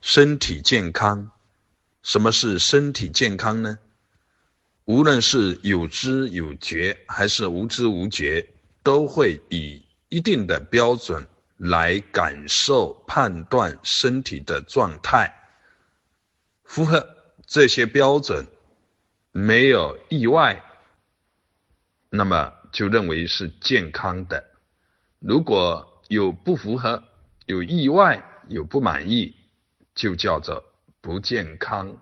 身体健康。什么是身体健康呢？无论是有知有觉还是无知无觉，都会以一定的标准来感受、判断身体的状态。符合这些标准，没有意外，那么就认为是健康的。如果有不符合、有意外、有不满意，就叫做不健康。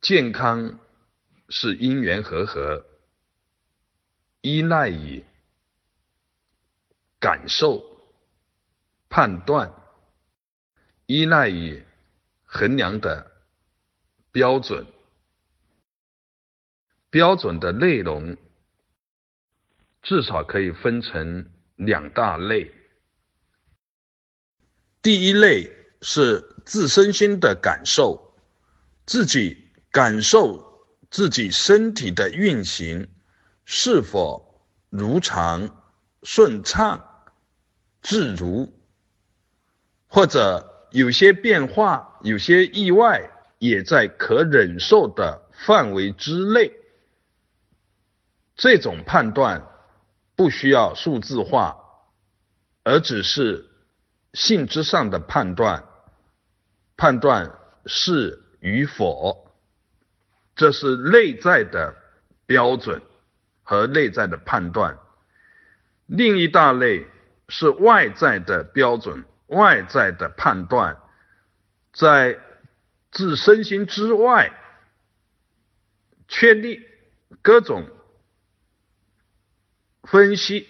健康是因缘和合，依赖于感受、判断，依赖于衡量的标准。标准的内容至少可以分成两大类。第一类是自身心的感受，自己。感受自己身体的运行是否如常、顺畅、自如，或者有些变化、有些意外，也在可忍受的范围之内。这种判断不需要数字化，而只是性质上的判断，判断是与否。这是内在的标准和内在的判断。另一大类是外在的标准、外在的判断，在自身心之外确立各种分析、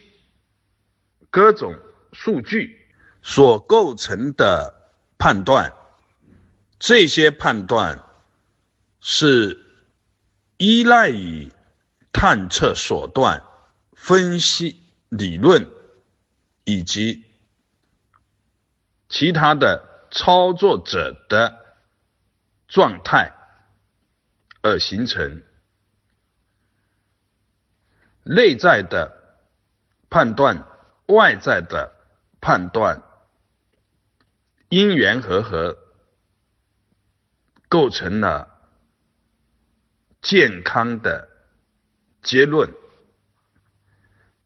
各种数据所构成的判断。这些判断是。依赖于探测手段、分析理论以及其他的操作者的状态而形成内在的判断、外在的判断，因缘和合构成了。健康的结论，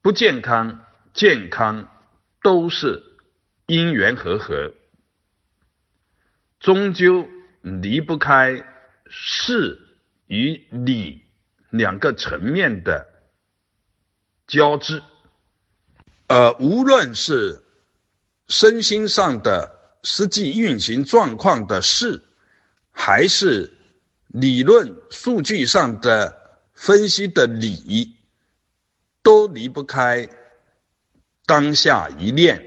不健康、健康都是因缘和合，终究离不开事与理两个层面的交织。呃，无论是身心上的实际运行状况的事，还是。理论数据上的分析的理，都离不开当下一念，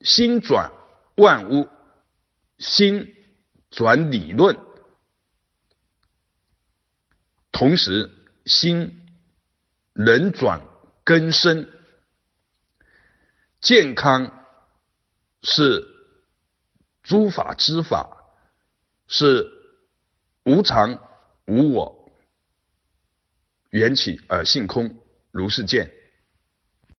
心转万物，心转理论，同时心能转根生，健康是诸法之法。是无常无我，缘起而性空，如是见。